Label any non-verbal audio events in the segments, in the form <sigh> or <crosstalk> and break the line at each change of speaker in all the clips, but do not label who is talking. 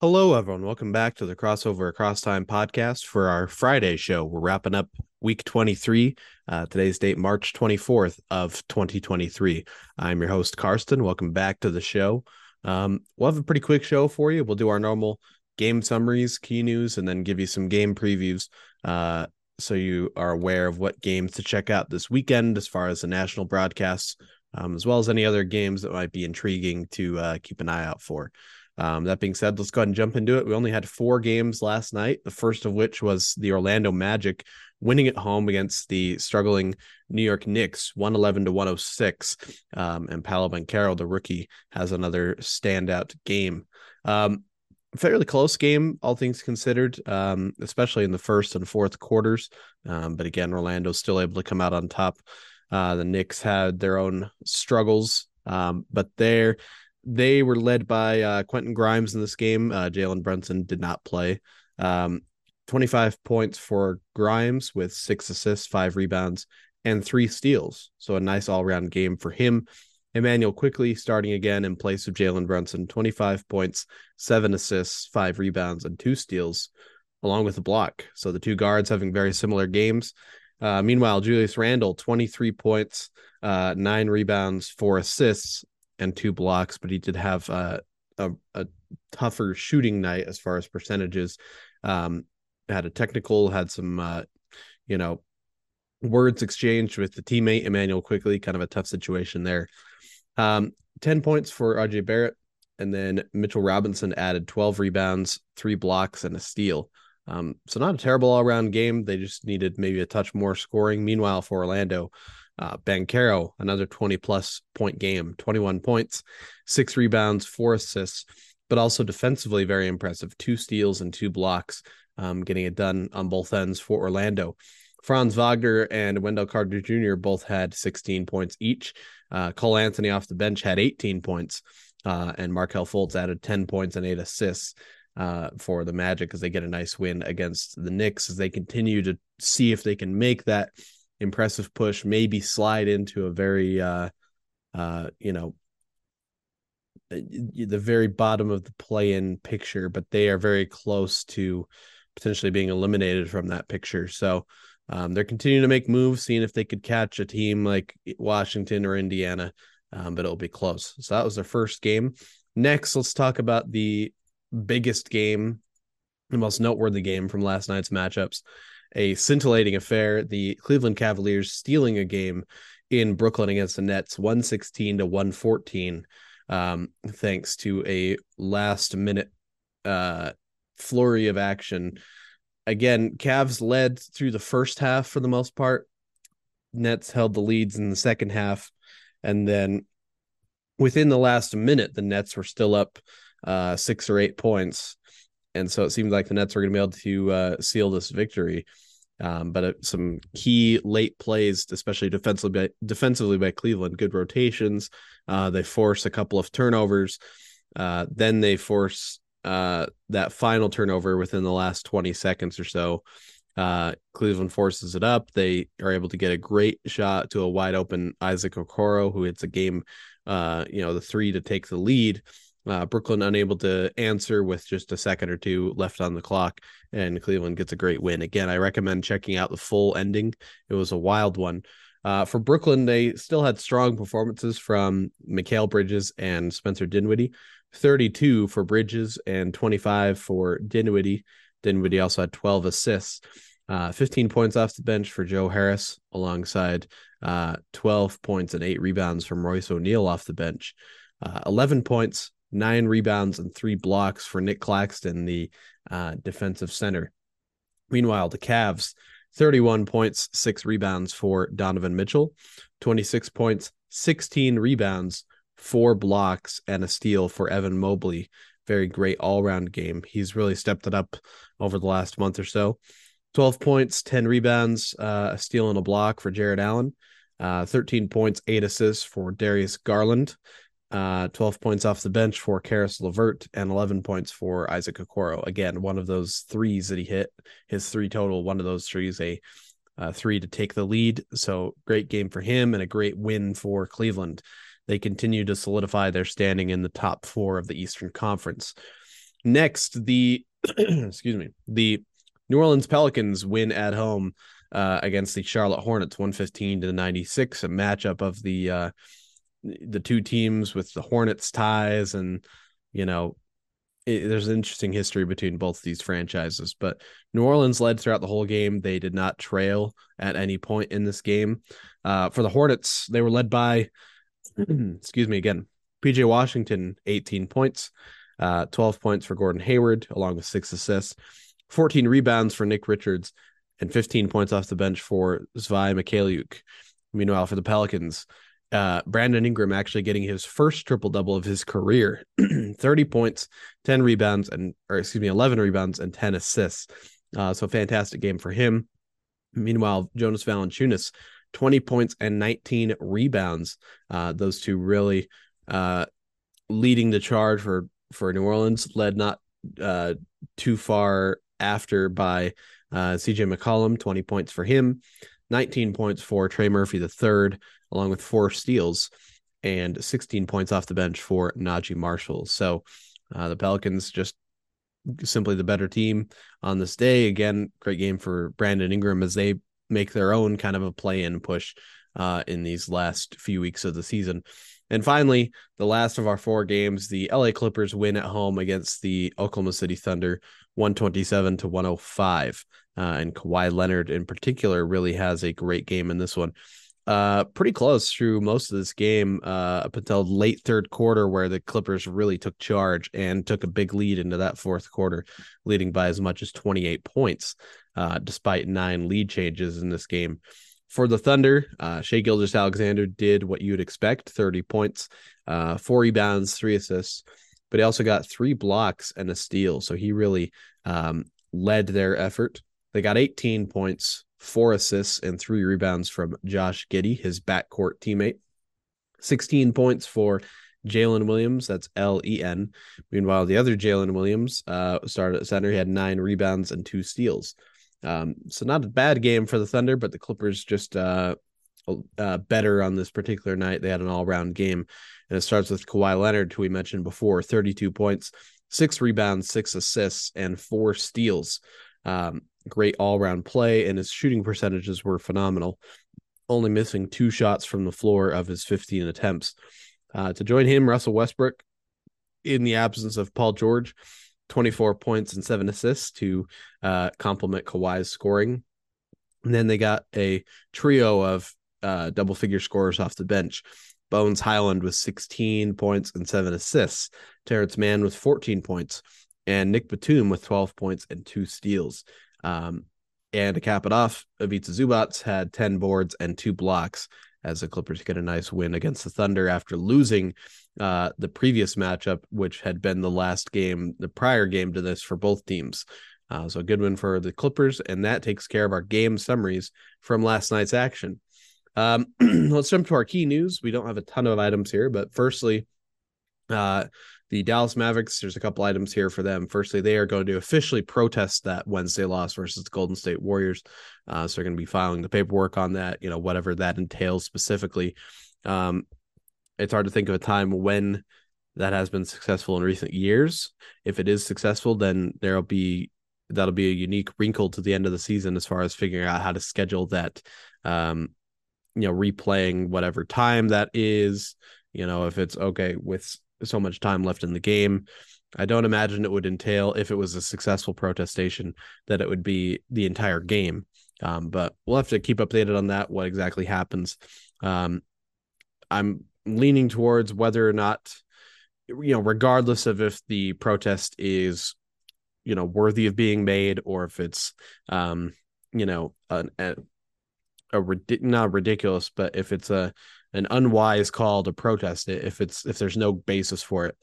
Hello, everyone. Welcome back to the Crossover Across Time podcast for our Friday show. We're wrapping up week 23. Uh, today's date, March 24th of 2023. I'm your host, Karston. Welcome back to the show. Um, we'll have a pretty quick show for you. We'll do our normal game summaries, key news, and then give you some game previews uh, so you are aware of what games to check out this weekend as far as the national broadcasts, um, as well as any other games that might be intriguing to uh, keep an eye out for. Um, that being said, let's go ahead and jump into it. We only had four games last night, the first of which was the Orlando Magic winning at home against the struggling New York Knicks, 111 to 106. Um, and Paolo Banchero, the rookie, has another standout game. Um, fairly close game, all things considered, um, especially in the first and fourth quarters. Um, but again, Orlando's still able to come out on top. Uh, the Knicks had their own struggles, um, but they're they were led by uh, Quentin Grimes in this game. Uh, Jalen Brunson did not play. Um, 25 points for Grimes with six assists, five rebounds, and three steals. So a nice all round game for him. Immanuel Quickley starting again in place of Jalen Brunson, 25 points, seven assists, five rebounds, and two steals, along with a block. So the two guards having very similar games. Uh, meanwhile, Julius Randle, 23 points, uh, nine rebounds, four assists, and two blocks, but he did have uh, a, a tougher shooting night as far as percentages. Um, had a technical, had some, uh, you know, words exchanged with the teammate Immanuel Quickley. kind of a tough situation there. Um, 10 points for RJ Barrett. And then Mitchell Robinson added 12 rebounds, three blocks, and a steal. Um, so not a terrible all around game. They just needed maybe a touch more scoring. Meanwhile, for Orlando, uh, another 20 plus point game, 21 points, six rebounds, four assists, but also defensively very impressive. Two steals and two blocks, um, getting it done on both ends for Orlando. Franz Wagner and Wendell Carter Jr. both had 16 points each. Uh, Cole Anthony off the bench had 18 points, uh, and Markelle Fultz added 10 points and eight assists. Uh, for the Magic as they get a nice win against the Knicks as they continue to see if they can make that impressive push, maybe slide into a very, uh, uh, you know, the very bottom of the play-in picture, but they are very close to potentially being eliminated from that picture. So um, they're continuing to make moves, seeing if they could catch a team like Washington or Indiana, um, but it'll be close. So that was their first game. Next, let's talk about the biggest game, the most noteworthy game from last night's matchups a scintillating affair. The Cleveland Cavaliers stealing a game in Brooklyn against the Nets, 116 to 114, um, thanks to a last minute uh, flurry of action. Again, Cavs led through the first half for the most part. Nets held the leads in the second half. And then within the last minute, the Nets were still up uh, six or eight points and so it seemed like the Nets were going to be able to uh, seal this victory. Um, but uh, some key late plays, especially defensively by, defensively by Cleveland, good rotations. Uh, they force a couple of turnovers. Uh, then they force uh, that final turnover within the last 20 seconds or so. Uh, Cleveland forces it up. They are able to get a great shot to a wide open Isaac Okoro, who hits a game, you know, the three to take the lead. Uh, Brooklyn unable to answer with just a second or two left on the clock, and Cleveland gets a great win. Again, I recommend checking out the full ending. It was a wild one. Uh, for Brooklyn, they still had strong performances from Mikal Bridges and Spencer Dinwiddie. 32 for Bridges and 25 for Dinwiddie. Dinwiddie also had 12 assists. Uh, 15 points off the bench for Joe Harris, alongside uh, 12 points and eight rebounds from Royce O'Neale off the bench. Uh, 11 points nine rebounds and three blocks for Nick Claxton, the uh, defensive center. Meanwhile, the Cavs, 31 points, six rebounds for Donovan Mitchell, 26 points, 16 rebounds, four blocks, and a steal for Evan Mobley. Very great all round game. He's really stepped it up over the last month or so. 12 points, 10 rebounds, uh, a steal and a block for Jarrett Allen. Uh, 13 points, eight assists for Darius Garland uh, 12 points off the bench for Caris LeVert and 11 points for Isaac Okoro. Again, one of those threes that he hit, his three total, one of those threes, a three to take the lead. So great game for him and a great win for Cleveland. They continue to solidify their standing in the top four of the Eastern Conference. next, the <clears throat> excuse me, the New Orleans Pelicans win at home uh, against the Charlotte Hornets, one fifteen to ninety six, a matchup of the uh, the two teams with the Hornets ties, and you know it, there's an interesting history between both these franchises. But New Orleans led throughout the whole game; they did not trail at any point in this game. Uh, for the Hornets, they were led by, <clears throat> excuse me again, PJ Washington, 18 points, uh, 12 points for Gordon Hayward, along with six assists, 14 rebounds for Nick Richards, and 15 points off the bench for Svi Mykhailiuk. Meanwhile, for the Pelicans, uh, Brandon Ingram actually getting his first triple double of his career <clears throat> 30 points, 10 rebounds, and, or excuse me, 11 rebounds and 10 assists. Uh, so, fantastic game for him. Meanwhile, Jonas Valanciunas, 20 points and 19 rebounds. Uh, those two really uh, leading the charge for for New Orleans, led not uh, too far after by uh, CJ McCollum, 20 points for him, 19 points for Trey Murphy the third, along with four steals and 16 points off the bench for Naji Marshall. So uh, the Pelicans just simply the better team on this day. Again, great game for Brandon Ingram as they make their own kind of a play in push uh, in these last few weeks of the season. And finally, the last of our four games, the LA Clippers win at home against the Oklahoma City Thunder, 127 to 105. Uh, and Kawhi Leonard, in particular, really has a great game in this one. Uh, pretty close through most of this game uh, up until late third quarter, where the Clippers really took charge and took a big lead into that fourth quarter, leading by as much as 28 points, uh, despite nine lead changes in this game. For the Thunder, uh, Shai Gilgeous-Alexander did what you would expect 30 points, uh, four rebounds, three assists, but he also got three blocks and a steal. So he really um, led their effort. They got 18 points, four assists, and three rebounds from Josh Giddey, his backcourt teammate. 16 points for Jalen Williams. That's L E N. Meanwhile, the other Jaylin Williams uh, started at center. He had nine rebounds and two steals. Um, so not a bad game for the Thunder, but the Clippers just uh, uh, better on this particular night. They had an all round game, and it starts with Kawhi Leonard, who we mentioned before, 32 points, six rebounds, six assists, and four steals. Um, great all round play, and his shooting percentages were phenomenal. Only missing two shots from the floor of his 15 attempts. Uh, to join him, Russell Westbrook, in the absence of Paul George, 24 points and seven assists to uh, complement Kawhi's scoring. And then they got a trio of uh, double figure scorers off the bench. Bones Hyland with 16 points and seven assists, Terrence Mann with 14 points, and Nic Batum with 12 points and two steals. Um, and to cap it off, Ivica Zubac had 10 boards and two blocks as the Clippers get a nice win against the Thunder after losing uh, the previous matchup, which had been the last game, the prior game to this for both teams. Uh, so a good win for the Clippers, and that takes care of our game summaries from last night's action. Um, <clears throat> let's jump to our key news. We don't have a ton of items here, but firstly, uh, the Dallas Mavericks, there's a couple items here for them. Firstly, they are going to officially protest that Wednesday loss versus the Golden State Warriors. Uh, so they're going to be filing the paperwork on that, you know, whatever that entails specifically. Um, it's hard to think of a time when that has been successful in recent years. If it is successful, then there'll be that'll be a unique wrinkle to the end of the season as far as figuring out how to schedule that um you know replaying whatever time that is you know if it's okay with so much time left in the game. I don't imagine it would entail if it was a successful protestation that it would be the entire game. Um, but we'll have to keep updated on that what exactly happens. Um, i'm leaning towards whether or not you know regardless of if the protest is you know worthy of being made or if it's um you know an, a, a not ridiculous but if it's a an unwise call to protest it if it's if there's no basis for it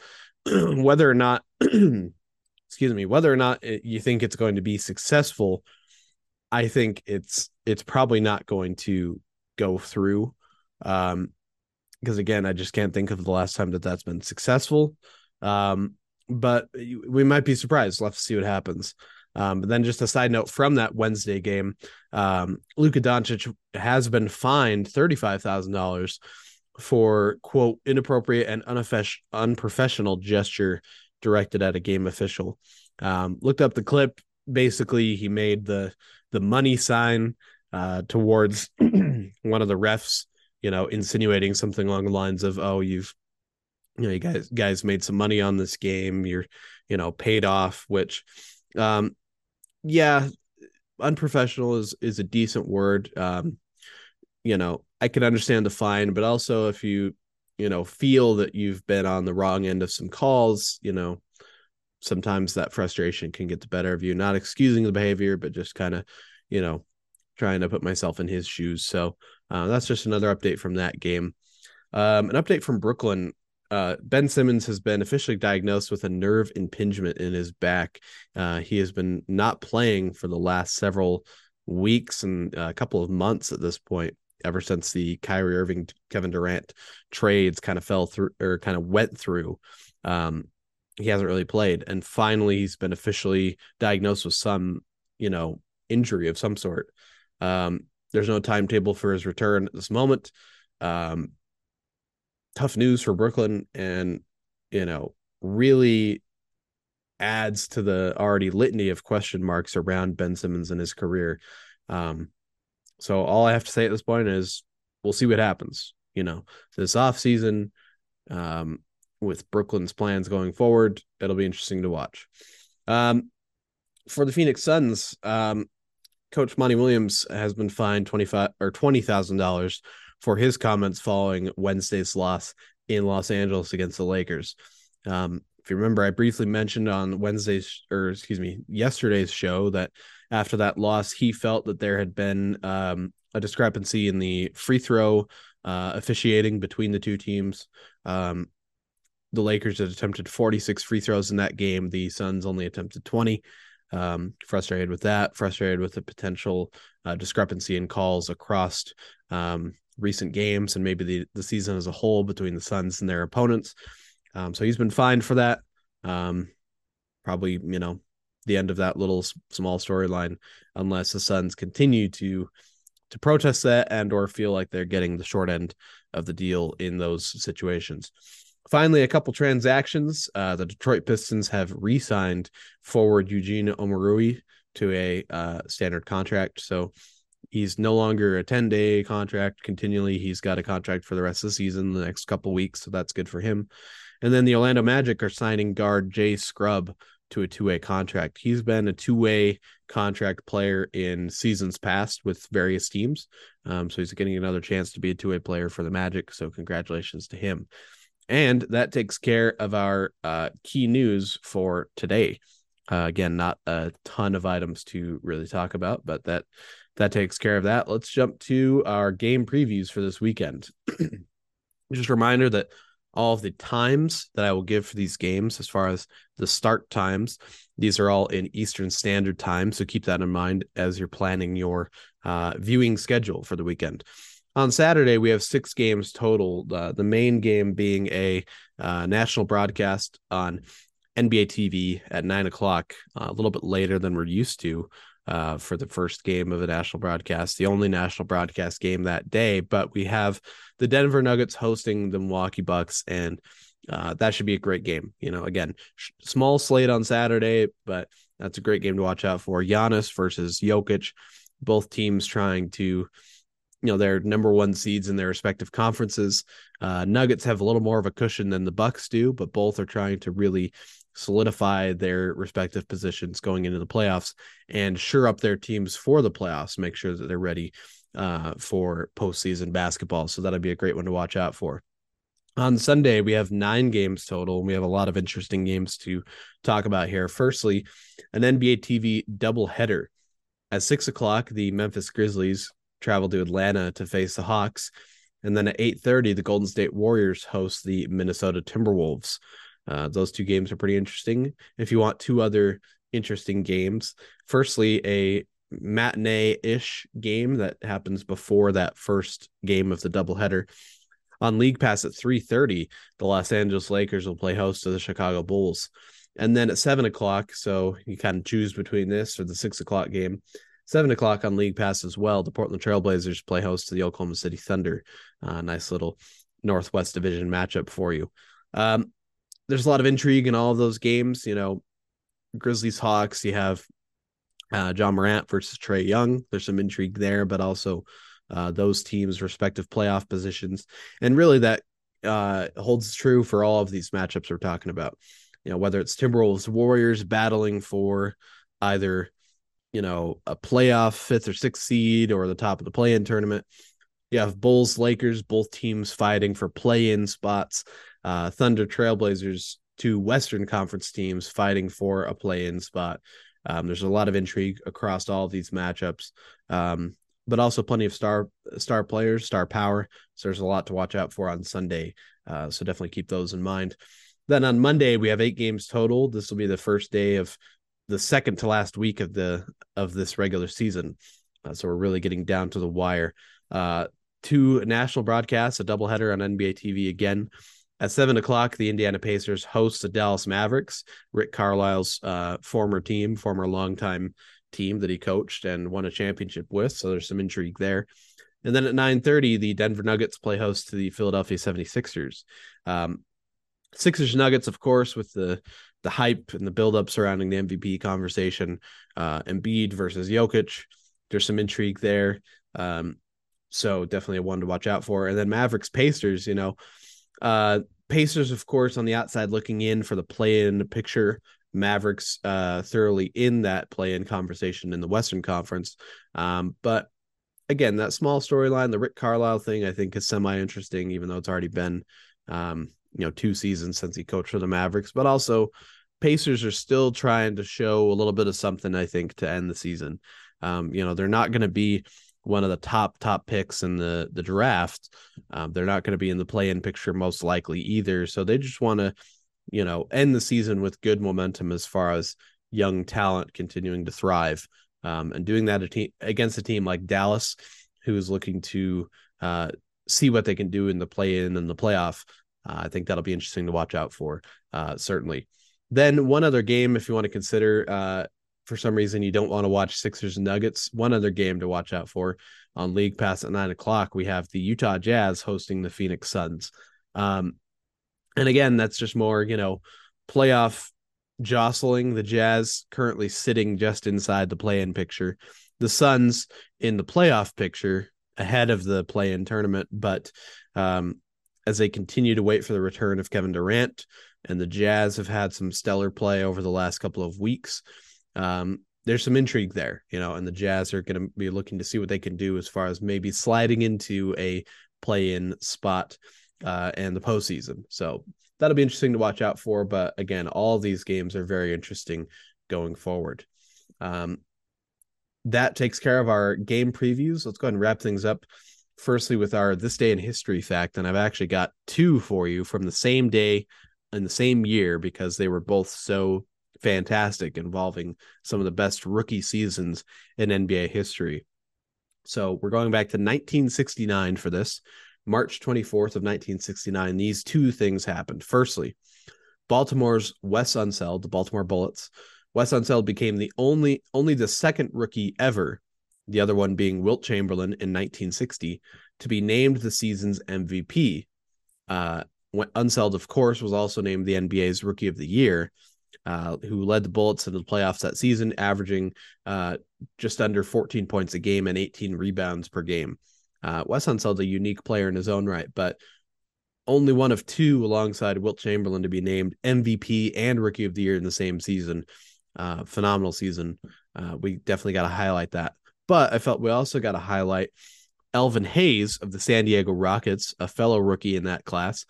<clears throat> whether or not <clears throat> excuse me whether or not it, you think it's going to be successful i think it's it's probably not going to go through um because again, I just can't think of the last time that that's been successful. Um, but we might be surprised. We'll have to see what happens. Um, but then just a side note from that Wednesday game, um, Luka Doncic has been fined $35,000 for quote inappropriate and unprofessional gesture directed at a game official. Um, looked up the clip. Basically, he made the the money sign uh, towards <clears throat> one of the refs, you know, insinuating something along the lines of, "Oh, you've, you know, you guys guys made some money on this game. You're, you know, paid off." Which, um, yeah, unprofessional is is a decent word. Um, you know, I can understand the fine, but also if you, you know, feel that you've been on the wrong end of some calls, you know, sometimes that frustration can get the better of you. Not excusing the behavior, but just kind of, you know, trying to put myself in his shoes. So uh, that's just another update from that game. Um, an update from Brooklyn. Uh, ben Simmons has been officially diagnosed with a nerve impingement in his back. Uh, he has been not playing for the last several weeks and a couple of months at this point, ever since the Kyrie Irving, Kevin Durant trades kind of fell through or kind of went through. Um, he hasn't really played, and finally he's been officially diagnosed with some, you know, injury of some sort. Um, there's no timetable for his return at this moment. Um, tough news for Brooklyn, and you know, really adds to the already litany of question marks around Ben Simmons and his career. Um, so all I have to say at this point is we'll see what happens. You know, this off season, um, with Brooklyn's plans going forward, it'll be interesting to watch. Um, for the Phoenix Suns, um, Coach Monty Williams has been fined twenty five or twenty thousand dollars for his comments following Wednesday's loss in Los Angeles against the Lakers. Um, if you remember, I briefly mentioned on Wednesday's or excuse me, yesterday's show that after that loss, he felt that there had been um, a discrepancy in the free throw uh, officiating between the two teams. Um, the Lakers had attempted 46 free throws in that game. The Suns only attempted 20 um, frustrated with that, frustrated with the potential uh, discrepancy in calls across um, recent games and maybe the, the season as a whole between the Suns and their opponents. Um, so he's been fined for that. Um, probably, you know, the end of that little small storyline, unless the Suns continue to to protest that and or feel like they're getting the short end of the deal in those situations. Finally, a couple transactions. Uh, the Detroit Pistons have re-signed forward Eugene Omoruyi to a uh, standard contract. So he's no longer a 10-day contract continually. He's got a contract for the rest of the season, the next couple weeks. So that's good for him. And then the Orlando Magic are signing guard Jay Scrubb to a two-way contract. He's been a two-way contract player in seasons past with various teams. Um, so he's getting another chance to be a two-way player for the Magic. So congratulations to him. And that takes care of our uh, key news for today. Uh, again, not a ton of items to really talk about, but that that takes care of that. Let's jump to our game previews for this weekend. <clears throat> Just a reminder that all of the times that I will give for these games, as far as the start times, these are all in Eastern Standard Time. So keep that in mind as you're planning your uh, viewing schedule for the weekend on Saturday we have six games total. Uh, the main game being a uh, national broadcast on NBA TV at nine o'clock, uh, a little bit later than we're used to uh, for the first game of a national broadcast, the only national broadcast game that day. But we have the Denver Nuggets hosting the Milwaukee Bucks, and uh, that should be a great game. You know, again, sh- small slate on Saturday, but that's a great game to watch out for. Giannis versus Jokic, both teams trying to you know they're number one seeds in their respective conferences. Uh, Nuggets have a little more of a cushion than the Bucks do, but both are trying to really solidify their respective positions going into the playoffs and sure up their teams for the playoffs. Make sure that they're ready uh, for postseason basketball. So that'll be a great one to watch out for. On Sunday, we have nine games total, and we have a lot of interesting games to talk about here. Firstly, an NBA TV doubleheader. At six o'clock, the Memphis Grizzlies travel to Atlanta to face the Hawks. And then at 8:30, the Golden State Warriors host the Minnesota Timberwolves. Uh, those two games are pretty interesting. If you want two other interesting games, firstly, a matinee-ish game that happens before that first game of the doubleheader. On League Pass at 3:30, the Los Angeles Lakers will play host to the Chicago Bulls. And then at seven o'clock, so you kind of choose between this or the six o'clock game. Seven o'clock on League Pass as well. The Portland Trailblazers play host to the Oklahoma City Thunder. Uh, nice little Northwest Division matchup for you. Um, there's a lot of intrigue in all of those games. You know, Grizzlies Hawks. You have uh, Ja Morant versus Trae Young. There's some intrigue there, but also uh, those teams' respective playoff positions, and really that uh, holds true for all of these matchups we're talking about. You know, whether it's Timberwolves Warriors battling for either you know a playoff fifth or sixth seed or the top of the play-in tournament. You have Bulls Lakers, both teams fighting for play-in spots. Uh, Thunder Trailblazers, two Western Conference teams fighting for a play-in spot. Um, there's a lot of intrigue across all of these matchups, um, but also plenty of star star players, star power. So there's a lot to watch out for on Sunday. Uh, so definitely keep those in mind. Then on Monday we have eight games total. This will be the first day of the second to last week of the of this regular season. Uh, so we're really getting down to the wire. Uh, two national broadcasts, a doubleheader on NBA TV again. At seven o'clock, the Indiana Pacers host the Dallas Mavericks, Rick Carlisle's uh, former team, former longtime team that he coached and won a championship with. So there's some intrigue there. And then at 9:30, the Denver Nuggets play host to the Philadelphia 76ers. Um, Sixers Nuggets, of course, with the the hype and the buildup surrounding the MVP conversation. Uh, Embiid versus Jokic. There's some intrigue there. Um, so definitely one to watch out for. And then Mavericks Pacers, you know, uh, Pacers, of course, on the outside looking in for the play in picture. Mavericks uh, thoroughly in that play in conversation in the Western Conference. Um, but again, that small storyline, the Rick Carlisle thing, I think is semi interesting, even though it's already been, um, you know, two seasons since he coached for the Mavericks. But also, Pacers are still trying to show a little bit of something, I think, to end the season. Um, you know, they're not going to be one of the top top picks in the the draft. Um, they're not going to be in the play in picture most likely either. So they just want to, you know, end the season with good momentum as far as young talent continuing to thrive. Um, and doing that a team, against a team like Dallas, who is looking to uh, see what they can do in the play in and the playoff. Uh, I think that'll be interesting to watch out for, uh, certainly. Then one other game, if you want to consider, uh, for some reason you don't want to watch Sixers and Nuggets, one other game to watch out for on League Pass at nine o'clock, we have the Utah Jazz hosting the Phoenix Suns. Um, and again, that's just more, you know, playoff jostling. The Jazz currently sitting just inside the play in picture. The Suns in the playoff picture ahead of the play in tournament. But um, as they continue to wait for the return of Kevin Durant, and the Jazz have had some stellar play over the last couple of weeks um, there's some intrigue there, you know, and the Jazz are going to be looking to see what they can do as far as maybe sliding into a play-in spot uh, and the postseason. So that'll be interesting to watch out for. But again, all these games are very interesting going forward. Um, that takes care of our game previews. Let's go ahead and wrap things up. Firstly, with our this day in history fact, and I've actually got two for you from the same day in the same year because they were both so fantastic, involving some of the best rookie seasons in NBA history. So we're going back to 1969 for this. March 24th of 1969, these two things happened. Firstly, Baltimore's Wes Unseld, the Baltimore Bullets. Wes Unseld became the only only the second rookie ever, the other one being Wilt Chamberlain in 1960, to be named the season's MVP. Uh, Unseld, of course, was also named the NBA's Rookie of the Year, uh, who led the Bullets into the playoffs that season, averaging uh, just under 14 points a game and 18 rebounds per game. Uh, Wes Unseld's a unique player in his own right, but only one of two alongside Wilt Chamberlain to be named MVP and Rookie of the Year in the same season. Uh, phenomenal season. Uh, we definitely got to highlight that. But I felt we also got to highlight Elvin Hayes of the San Diego Rockets, a fellow rookie in that class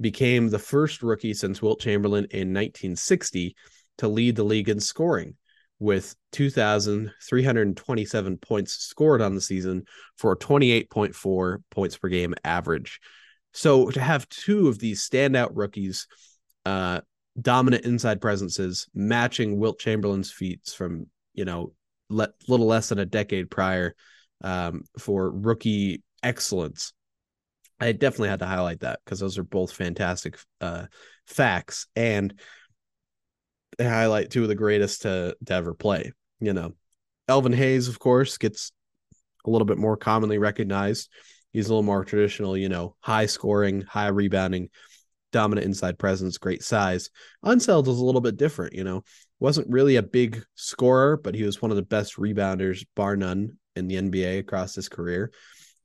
became the first rookie since Wilt Chamberlain in 1960 to lead the league in scoring with 2,327 points scored on the season for a 28.4 points per game average. So to have two of these standout rookies, uh, dominant inside presences, matching Wilt Chamberlain's feats from, you know, le- little less than a decade prior um, for rookie excellence I definitely had to highlight that because those are both fantastic uh, facts, and they highlight two of the greatest to, to ever play. You know, Elvin Hayes, of course, gets a little bit more commonly recognized. He's a little more traditional, you know, high scoring, high rebounding, dominant inside presence, great size. Unseld was a little bit different, you know, wasn't really a big scorer, but he was one of the best rebounders, bar none, in the NBA across his career.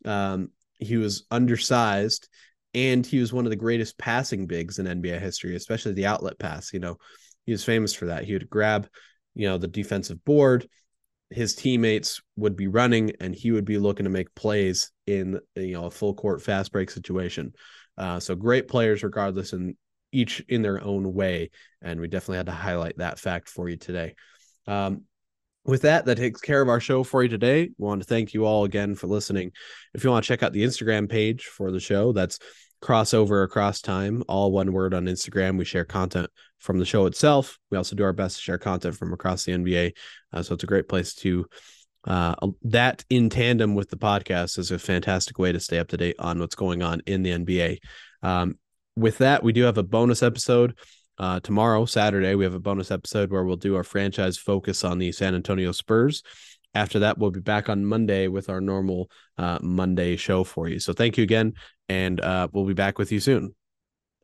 Um, he was undersized and he was one of the greatest passing bigs in NBA history, especially the outlet pass. You know, he was famous for that. He would grab, you know, the defensive board. His teammates would be running, and he would be looking to make plays in you know a full court fast break situation. Uh, so great players, regardless, in each in their own way, and we definitely had to highlight that fact for you today. Um, with that, that takes care of our show for you today. We want to thank you all again for listening. If you want to check out the Instagram page for the show, that's crossover across time, all one word on Instagram. We share content from the show itself. We also do our best to share content from across the NBA. Uh, so it's a great place to uh, that in tandem with the podcast is a fantastic way to stay up to date on what's going on in the NBA. Um, with that, we do have a bonus episode uh, tomorrow, Saturday. We have a bonus episode where we'll do our franchise focus on the San Antonio Spurs. After that, we'll be back on Monday with our normal uh, Monday show for you. So thank you again, and uh, we'll be back with you soon.